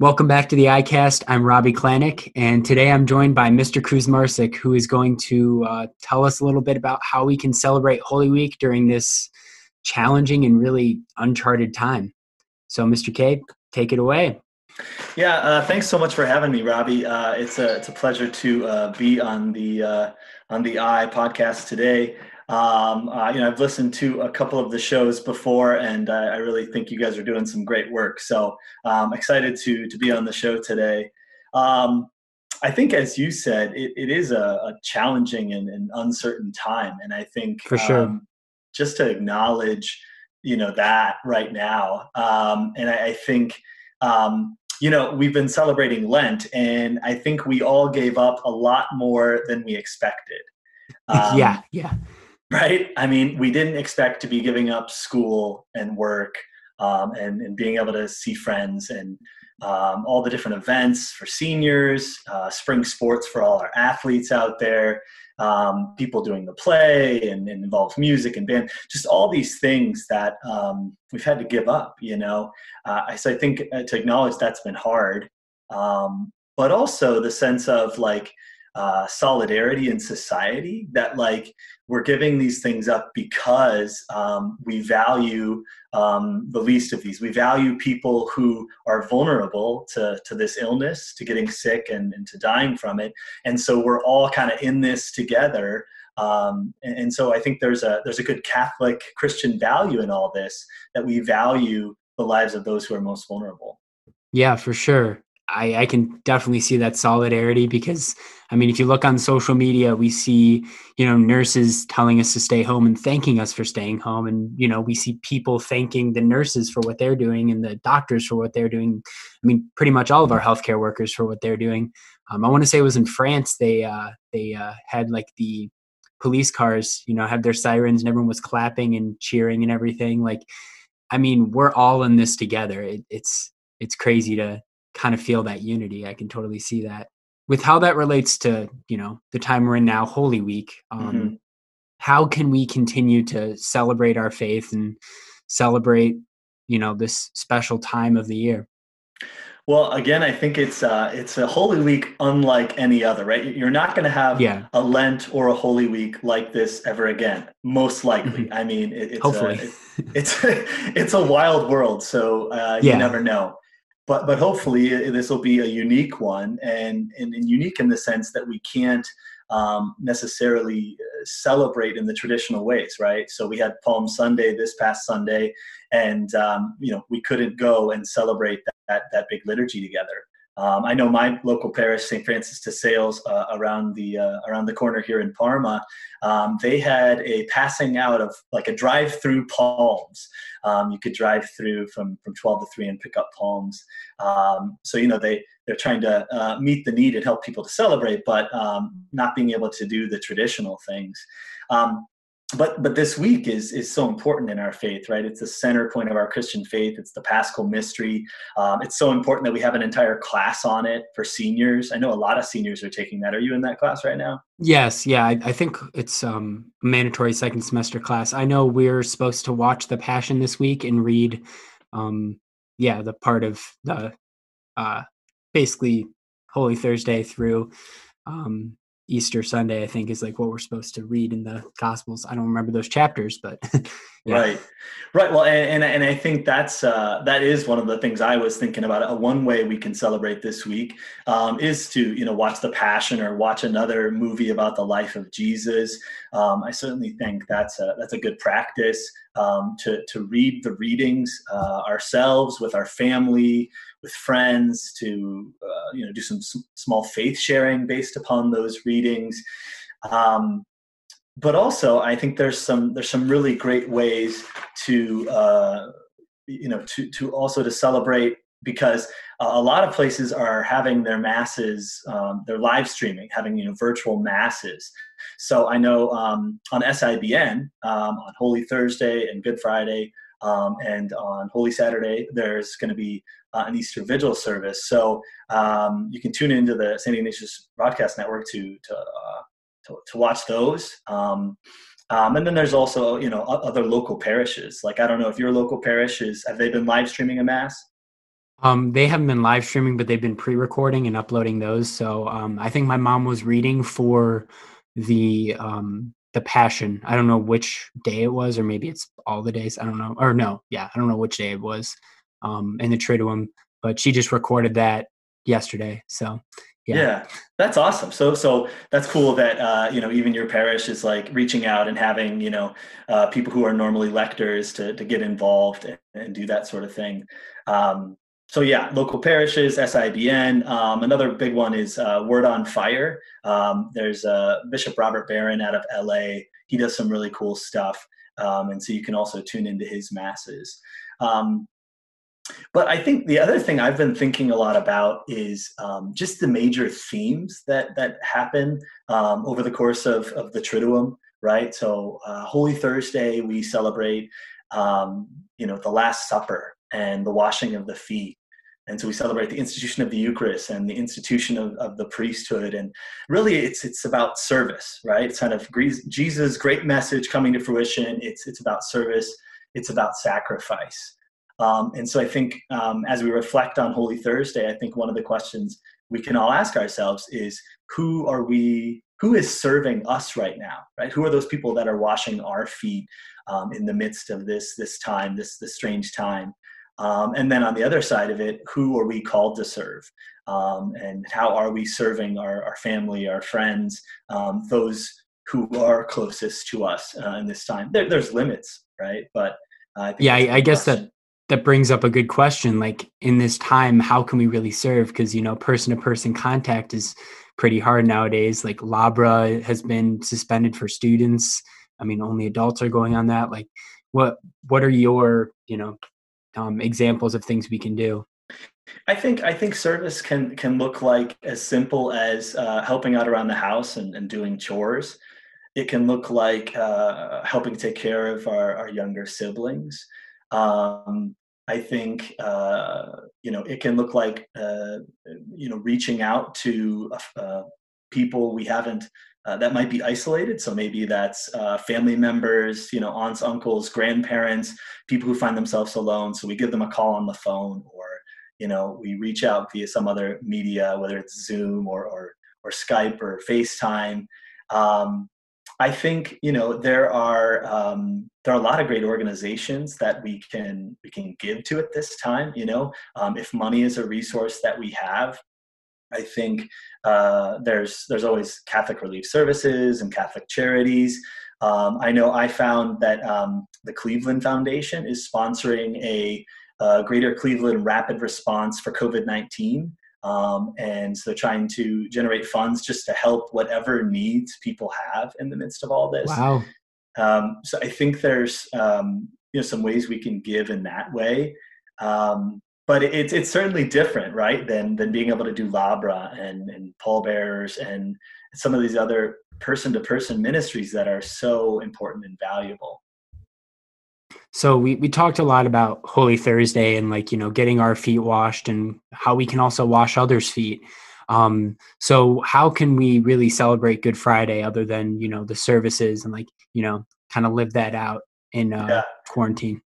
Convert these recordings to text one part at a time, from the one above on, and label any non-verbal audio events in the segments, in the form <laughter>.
Welcome back to the iCast. I'm Robbie Klanac, and today I'm joined by Mr. Krzmarzick, who is going to uh, tell us a little bit about how we can celebrate Holy Week during this challenging and really uncharted time. So, Mr. K, take it away. Yeah, uh, thanks so much for having me, Robbie. Uh, it's a it's a pleasure to uh, be on the uh, on the I podcast today. Um, uh, you know, I've listened to a couple of the shows before, and I really think you guys are doing some great work. So I'm um, excited to to be on the show today. Um, I think, as you said, it, it is a, a challenging and, and, uncertain time, and I think for sure, um, just to acknowledge, you know, that right now, um, and I, I think um, you know, we've been celebrating Lent, and I think we all gave up a lot more than we expected. <laughs> Yeah, yeah right? I mean, we didn't expect to be giving up school and work um, and, and being able to see friends and um, all the different events for seniors, uh, spring sports for all our athletes out there, um, people doing the play and, and music and band, just all these things that um, we've had to give up, you know. Uh, so I think uh, to acknowledge that's been hard, um, but also the sense of like, uh, solidarity in society that like we're giving these things up because um, we value um, the least of these. We value people who are vulnerable to, to this illness to getting sick and, and to dying from it. And so we're all kind of in this together. Um, and, and so i think there's a there's a good catholic christian value in all this that we value the lives of those who are most vulnerable. Yeah for sure I, I can definitely see that solidarity because I mean, if you look on social media, we see, you know, nurses telling us to stay home and thanking us for staying home. And, you know, we see people thanking the nurses for what they're doing and the doctors for what they're doing. I mean, pretty much all of our healthcare workers for what they're doing. Um, I want to say it was in France. They, uh, they uh, had like the police cars, you know, had their sirens and everyone was clapping and cheering and everything. Like, I mean, we're all in this together. It, it's, it's crazy to kind of feel that unity. I can totally see that. With how that relates to, you know, the time we're in now, Holy Week, um, mm-hmm. how can we continue to celebrate our faith and celebrate, you know, this special time of the year? Well, again, I think it's uh, it's a Holy Week unlike any other, right? You're not going to have yeah. a Lent or a Holy Week like this ever again, most likely. Mm-hmm. I mean, it, it's hopefully a, it, it's <laughs> it's a wild world, so uh, you never know but but hopefully this will be a unique one and, and, and unique in the sense that we can't um, necessarily uh, celebrate in the traditional ways, right? So we had Palm Sunday this past Sunday, and um, you know we couldn't go and celebrate that, that, that big liturgy together. Um, I know my local parish, St. Francis de Sales, uh, around the uh, around the corner here in Parma, um, they had a passing out of like a drive-through palms. Um, you could drive through from from 12 to 3 and pick up palms. Um, so you know they they're trying to uh, meet the need and help people to celebrate, but um, not being able to do the traditional things. But but this week is is so important in our faith right? It's the center point of our christian faith. It's the paschal mystery. Um, it's so important that we have an entire class on it for seniors. I know a lot of seniors are taking that. Are you in that class right now? Yes. Yeah. I, I think it's um mandatory second semester class. I know we're supposed to watch the passion this week and read um yeah the part of the uh basically holy thursday through um Easter Sunday, I think, is like what we're supposed to read in the Gospels. I don't remember those chapters, but <laughs> yeah. right, right. Well, and, and, and I think that's uh, that is one of the things I was thinking about. Uh, one way we can celebrate this week um, is to you know watch the Passion or watch another movie about the life of Jesus. Um, I certainly think that's a that's a good practice um, to to read the readings uh, ourselves with our family with friends to uh, you know do some s- small faith sharing based upon those readings. Um, but also i think there's some there's some really great ways to uh, you know to to also to celebrate because a lot of places are having their masses um, they're live streaming having you know virtual masses so i know um, on sibn um, on holy thursday and good friday um, and on Holy Saturday, there's going to be uh, an Easter Vigil service. So um, you can tune into the St. Ignatius Broadcast Network to to uh, to, to, watch those. Um, um, and then there's also you know other local parishes. Like I don't know if your local parish is have they been live streaming a mass? Um, they haven't been live streaming, but they've been pre-recording and uploading those. So um, I think my mom was reading for the um, the Passion. I don't know which day it was, or maybe it's all the days. I don't know. Or no, yeah, I don't know which day it was um, in the Triduum. But she just recorded that yesterday. So yeah. yeah. that's awesome so so that's cool that uh, you know even your parish is like reaching out and having you know uh, people who are normally lectors to, to get involved and, and do that sort of thing um, so yeah local parishes sibn um, another big one is uh, word on fire um, there's uh, bishop robert barron out of la he does some really cool stuff um, and so you can also tune into his masses um, but I think the other thing I've been thinking a lot about is um, just the major themes that that happen um, over the course of, of the Triduum, right? So uh, Holy Thursday, we celebrate, you know, the Last Supper and the washing of the feet. And so we celebrate the institution of the Eucharist and the institution of, of the priesthood. And really, it's it's about service, right? It's kind of Jesus' great message coming to fruition. It's it's about service. It's about sacrifice. Um, and so I think um, as we reflect on Holy Thursday, I think one of the questions we can all ask ourselves is who are we, who is serving us right now, right? Who are those people that are washing our feet um, in the midst of this, this time, this, this strange time? Um, and then on the other side of it, who are we called to serve? Um, and how are we serving our, our family, our friends, um, those who are closest to us uh, in this time? There, there's limits, right? But uh, I yeah, I, I guess that that brings up a good question like in this time how can we really serve because you know person to person contact is pretty hard nowadays like Labre has been suspended for students i mean only adults are going on that like what what are your you know um, examples of things we can do I think I think service can can look like as simple as uh, helping out around the house and, and doing chores. It can look like uh, helping take care of our, our younger siblings. Um, I think uh, you know it can look like uh, you know reaching out to uh, people we haven't uh, that might be isolated. So maybe that's uh, family members, you know, aunts, uncles, grandparents, people who find themselves alone. So we give them a call on the phone, or you know, we reach out via some other media, whether it's Zoom or or, or Skype or FaceTime. Um, I think you know there are um, there are a lot of great organizations that we can we can give to at this time. You know, um, if money is a resource that we have, I think uh, there's there's always Catholic Relief Services and Catholic Charities. Um, I know I found that um, the Cleveland Foundation is sponsoring a, a Greater Cleveland Rapid Response for COVID nineteen. Um, and so they're trying to generate funds just to help whatever needs people have in the midst of all this. Wow. Um, so I think there's um, you know some ways we can give in that way. Um, but it's it's certainly different, right, than than being able to do Labre and and pallbearers and some of these other person to person ministries that are so important and valuable. So we, we talked a lot about Holy Thursday and like, you know, getting our feet washed and how we can also wash others' feet. Um, so how can we really celebrate Good Friday other than, you know, the services and like, you know, kind of live that out in uh, yeah. quarantine?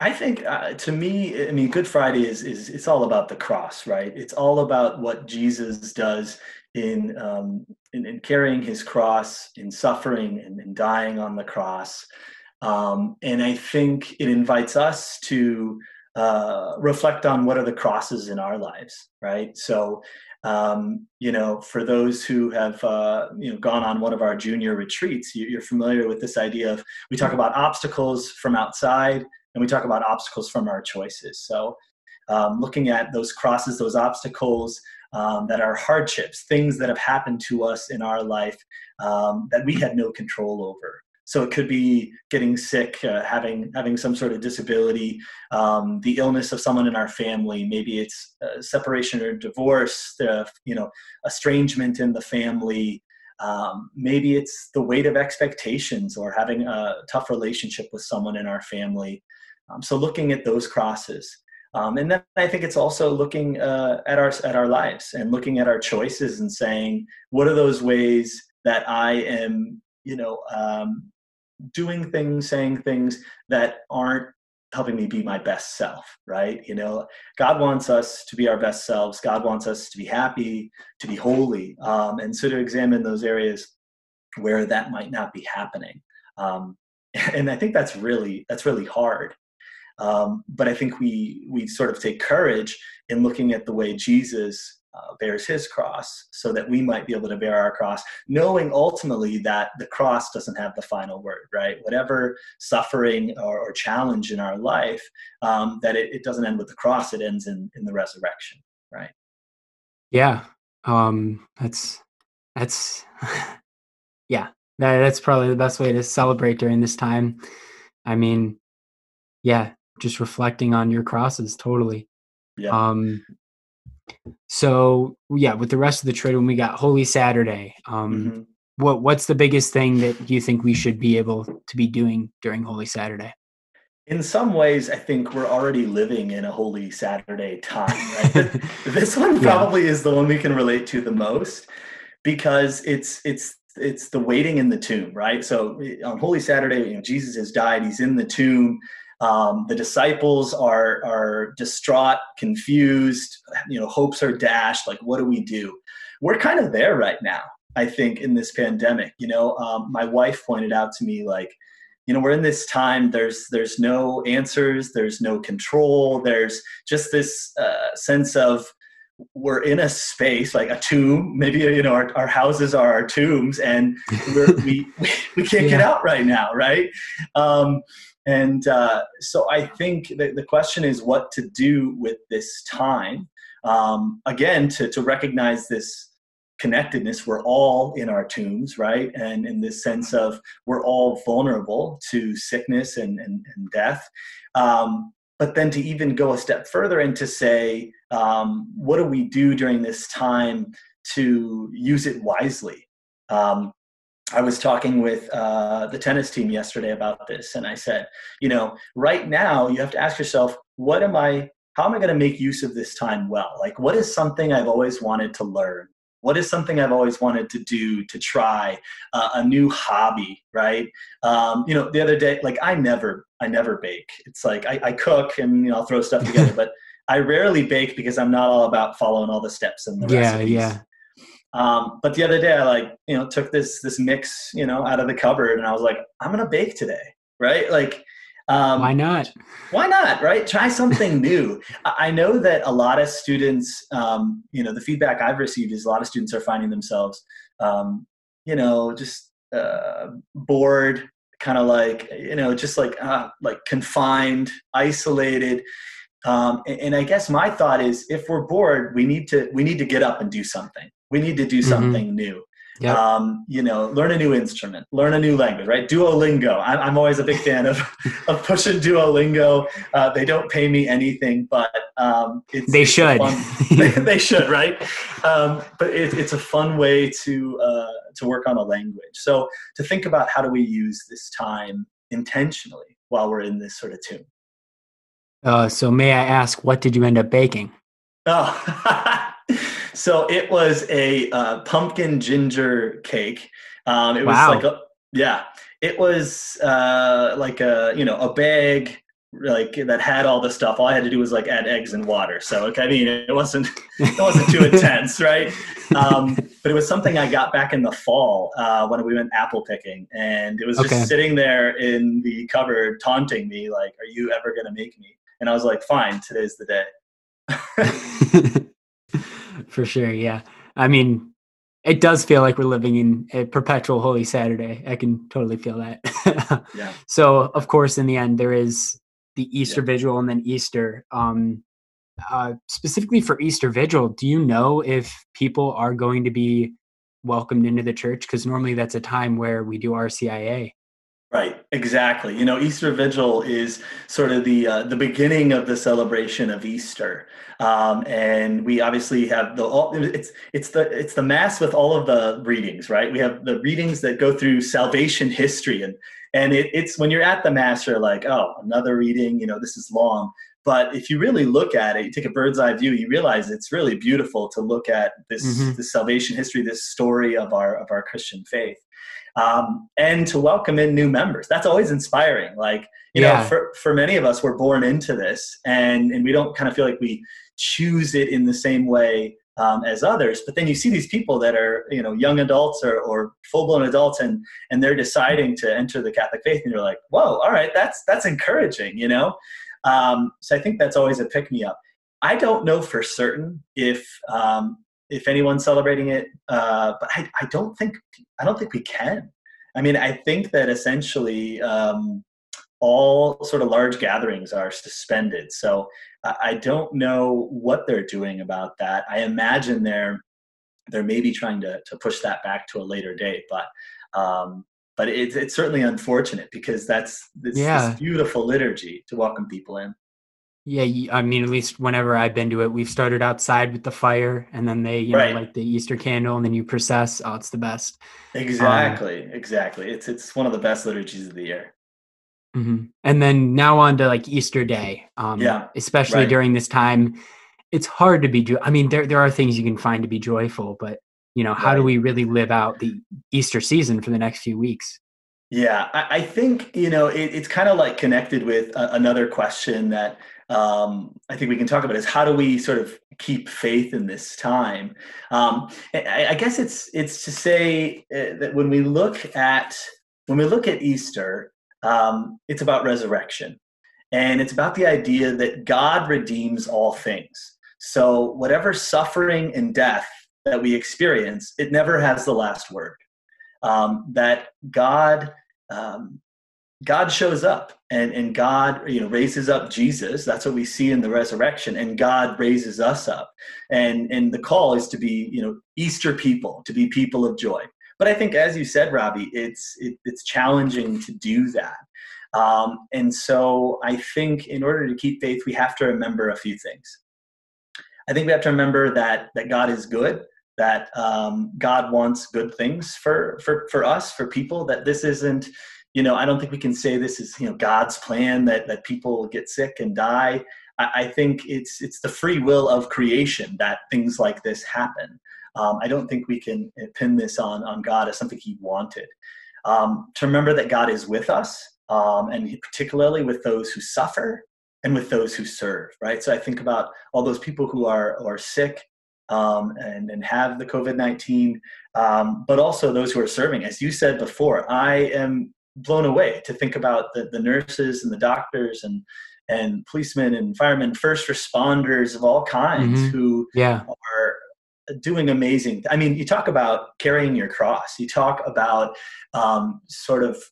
I think uh, to me, I mean, Good Friday is, is it's all about the cross, right? It's all about what Jesus does in, um, in, in carrying his cross, in suffering and, dying on the cross. Um, and I think it invites us to uh, reflect on what are the crosses in our lives, right? So, um, you know, for those who have, uh, you know, gone on one of our junior retreats, you're familiar with this idea of we talk about obstacles from outside and we talk about obstacles from our choices. So, um, looking at those crosses, those obstacles um, that are hardships, things that have happened to us in our life um, that we had no control over. So it could be getting sick, uh, having having some sort of disability, um, the illness of someone in our family. Maybe it's separation or divorce, the, you know, estrangement in the family. Um, maybe it's the weight of expectations or having a tough relationship with someone in our family. Um, so looking at those crosses. Um, and then I think it's also looking uh, at our at our lives and looking at our choices and saying, what are those ways that I am, you know, um, doing things, saying things that aren't helping me be my best self right? You know god wants us to be our best selves. God wants us to be happy to be holy. Um, and so to examine those areas where that might not be happening. Um, <laughs> and i think that's really that's really hard um, but i think we we sort of take courage in looking at the way jesus uh, bears his cross so that we might be able to bear our cross, knowing ultimately that the cross doesn't have the final word, right? Whatever suffering or, or challenge in our life, um, that it, it, doesn't end with the cross, it ends in, in the resurrection, right? Yeah. Um, that's, that's, <laughs> yeah, that, that's probably the best way to celebrate during this time. I mean, yeah, just reflecting on your crosses totally. Yeah. Um, so yeah, with the rest of the Triduum, when we got Holy Saturday, um, mm-hmm. what what's the biggest thing that you think we should be able to be doing during Holy Saturday? In some ways, I think we're already living in a Holy Saturday time. Right? <laughs> this one probably yeah. is the one we can relate to the most because it's it's it's the waiting in the tomb, right? So on Holy Saturday, you know, Jesus has died; he's in the tomb. Um, the disciples are are distraught, confused. You know, hopes are dashed. Like, what do we do? We're kind of there right now. I think in this pandemic. You know, um, my wife pointed out to me like, you know, we're in this time. There's there's no answers. There's no control. There's just this uh, sense of we're in a space like a tomb maybe you know our, our houses are our tombs and we, we <laughs> we can't yeah. get out right now right um, and uh, so I think the question is what to do with this time. Um, again, to, to recognize this connectedness, we're all in our tombs, right? And in this sense of we're all vulnerable to sickness and, and, and death. Um, but then to even go a step further and to say, um, what do we do during this time to use it wisely? Um, I was talking with uh, the tennis team yesterday about this, and I said, you know, right now you have to ask yourself, what am I? How am I going to make use of this time well? Like, what is something I've always wanted to learn? What is something I've always wanted to do to try uh, a new hobby? Right? Um, you know, the other day, like I never, I never bake. It's like I, I cook and you know I'll throw stuff together, <laughs> but I rarely bake because I'm not all about following all the steps and the yeah, recipes. Yeah, um, but the other day, I like you know took this this mix you know out of the cupboard, and I was like, I'm gonna bake today, right? Like, um, why not? Why not? Right? Try something <laughs> new. I know that a lot of students, um, you know, the feedback I've received is a lot of students are finding themselves, um, you know, just uh, bored, kind of like you know, just like uh, like confined, isolated. Um, and, and, I guess my thought is, if we're bored, we need to we need to get up and do something we need to do mm-hmm. something mm-hmm. new. Yep. um, you know learn a new instrument learn a new language right? Duolingo. I'm, I'm always a big fan of, <laughs> of pushing duolingo. Uh, they don't pay me anything but um, it's, they should. they, <laughs> <laughs> they, should right? Um, but it, it's a fun way to uh, to work on a language. So to think about how do we use this time intentionally while we're in this sort of tune. Uh, so may i ask what did you end up baking? Oh So it was a uh, pumpkin ginger cake. Um, it was like a yeah, it was uh, like a you know a bag like that had all the stuff. All I had to do was like add eggs and water. So I mean, it wasn't it wasn't too <laughs> intense, right? Um, <laughs> but it was something I got back in the fall uh, when we went apple picking, and it was just okay. sitting there in the cupboard taunting me, like, "Are you ever gonna make me?" And I was like, "Fine, today's the day." <laughs> for sure. Yeah. I mean, it does feel like we're living in a perpetual Holy Saturday. I can totally feel that. yeah. <laughs> So, of course, in the end, there is the Easter yeah. Vigil and then Easter. Um, uh, specifically for Easter Vigil, do you know if people are going to be welcomed into the church? Because normally that's a time where we do RCIA. Right, exactly. You know, Easter Vigil is sort of the uh, the beginning of the celebration of Easter, um, and we obviously have the all, it's it's the it's the mass with all of the readings, right? We have the readings that go through salvation history, and and it, it's when you're at the mass, you're like, oh, another reading. You know, this is long, but if you really look at it, you take a bird's eye view, you realize it's really beautiful to look at this mm-hmm. this salvation history, this story of our of our Christian faith um, and to welcome in new members. That's always inspiring. Like, you yeah. know, for, for many of us, we're born into this and, and we don't kind of feel like we choose it in the same way um, as others. But then you see these people that are, you know, young adults or, or full blown adults and, and they're deciding to enter the Catholic faith and you're like, whoa, all right, that's, that's encouraging, you know? Um, so I think that's always a pick me up. I don't know for certain if um, if anyone's celebrating it, uh, but I, I, don't think I don't think we can. I mean, I think that essentially um, all sort of large gatherings are suspended. So I don't know what they're doing about that. I imagine they're they're maybe trying to to push that back to a later date, but. Um, but it's, it's certainly unfortunate because that's this, yeah. this beautiful liturgy to welcome people in. Yeah, I mean, at least whenever I've been to it, we've started outside with the fire, and then they, you right. know, like the Easter candle, and then you process. Oh, it's the best. Exactly, um, exactly. It's it's one of the best liturgies of the year. Mm-hmm. And then now on to like Easter Day. Um, yeah, especially right. during this time, it's hard to be. Jo- I mean, there there are things you can find to be joyful, but you know, how right. do we really live out the Easter season for the next few weeks? Yeah, I, I think you know it, it's kind of like connected with a, another question that um, I think we can talk about is how do we sort of keep faith in this time? Um, I, I, guess it's it's to say uh, that when we look at when we look at Easter, um, it's about resurrection, and it's about the idea that God redeems all things. So whatever suffering and death that we experience, it never has the last word. Um, that God um, God shows up and, and God, you know, raises up Jesus. That's what we see in the resurrection. And God raises us up. And and the call is to be, you know, Easter people, to be people of joy. But I think, as you said, Robbie, it's it, it's challenging to do that. Um, and so I think in order to keep faith, we have to remember a few things. I think we have to remember that that God is good, that um, God wants good things for for for us, for people. That this isn't you know, I don't think we can say this is, you know, God's plan that, that people get sick and die. I, I think it's, it's the free will of creation that things like this happen. Um, I don't think we can pin this on, on God as something he wanted. Um, to remember that God is with us, um, and particularly with those who suffer and with those who serve, right? So I think about all those people who are, are sick um, and, and have the COVID 19, um, but also those who are serving. As you said before, I am blown away to think about the, the nurses and the doctors and and policemen and firemen, first responders of all kinds mm-hmm. who yeah. are doing amazing. I mean, you talk about carrying your cross. You talk about um, sort of,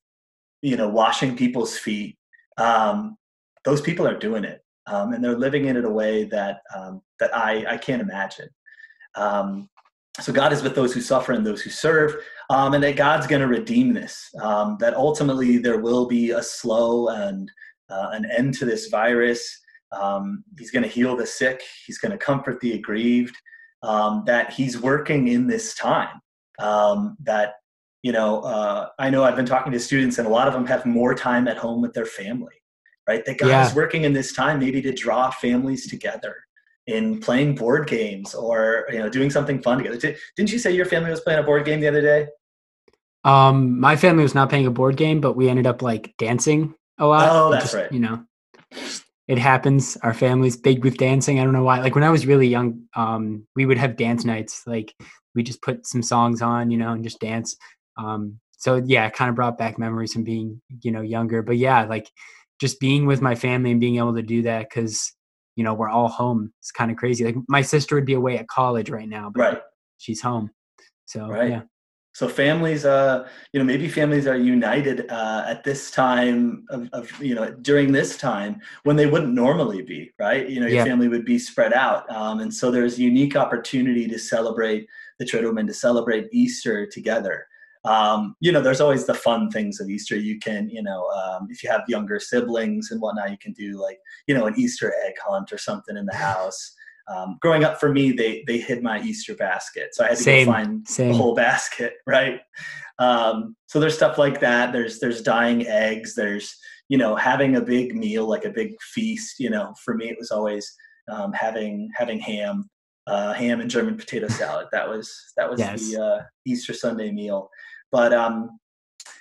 you know, washing people's feet. Um, those people are doing it, um, and they're living it in it a way that um, that I I can't imagine. So God is with those who suffer and those who serve um, and that God's going to redeem this. Um, that ultimately there will be a slow and uh, an end to this virus. Um, he's going to heal the sick. He's going to comfort the aggrieved. Um, that He's working in this time. Um, that you know, uh, I know I've been talking to students, and a lot of them have more time at home with their family. Right? That God yeah. is working in this time, maybe to draw families together in playing board games or you know doing something fun together. Didn't you say your family was playing a board game the other day? Um, my family was not playing a board game, but we ended up like dancing a lot. Oh, that's just, right. You know, it happens. Our family's big with dancing. I don't know why. Like when I was really young, um, we would have dance nights. Like we just put some songs on, you know, and just dance. Um, so yeah, it kind of brought back memories from being, you know, younger. But yeah, like just being with my family and being able to do that because you know we're all home. It's kind of crazy. Like my sister would be away at college right now but right. she's home. So right. yeah. So families uh you know maybe families are united uh at this time of, of you know during this time when they wouldn't normally be right? You know your yeah. family would be spread out um, and so there's a unique opportunity to celebrate the triduum and to celebrate easter together um, you know, there's always the fun things of Easter. You can, you know, um, if you have younger siblings and whatnot, you can do like, you know, an Easter egg hunt or something in the <laughs> house. Um, growing up for me, they they hid my Easter basket, so I had to same, go find same. the whole <laughs> basket, right? Um, so there's stuff like that. There's there's dyeing eggs. There's you know having a big meal, like a big feast. You know, for me, it was always um, having having ham, uh, ham and German potato salad. That was that was yes. the uh, Easter Sunday meal. But um,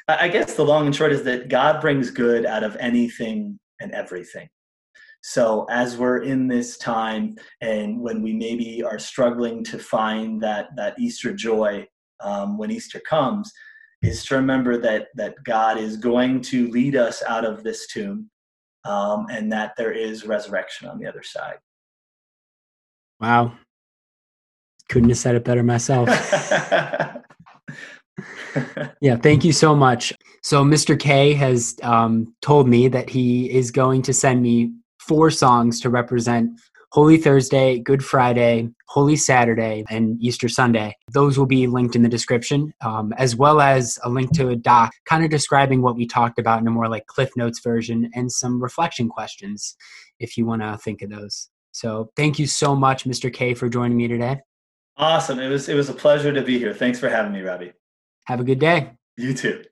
I guess the long and short is that God brings good out of anything and everything. So as we're in this time, and when we maybe are struggling to find that that Easter joy um, when Easter comes, is to remember that that God is going to lead us out of this tomb, um, and that there is resurrection on the other side. Wow, couldn't have said it better myself. <laughs> <laughs> yeah, thank you so much. So, Mr. K has um, told me that he is going to send me four songs to represent Holy Thursday, Good Friday, Holy Saturday, and Easter Sunday. Those will be linked in the description, um, as well as a link to a doc kind of describing what we talked about in a more like Cliff Notes version and some reflection questions if you want to think of those. So thank you so much, Mr. K, for joining me today. Awesome. It was it was a pleasure to be here. Thanks for having me, Robbie. Have a good day. You too.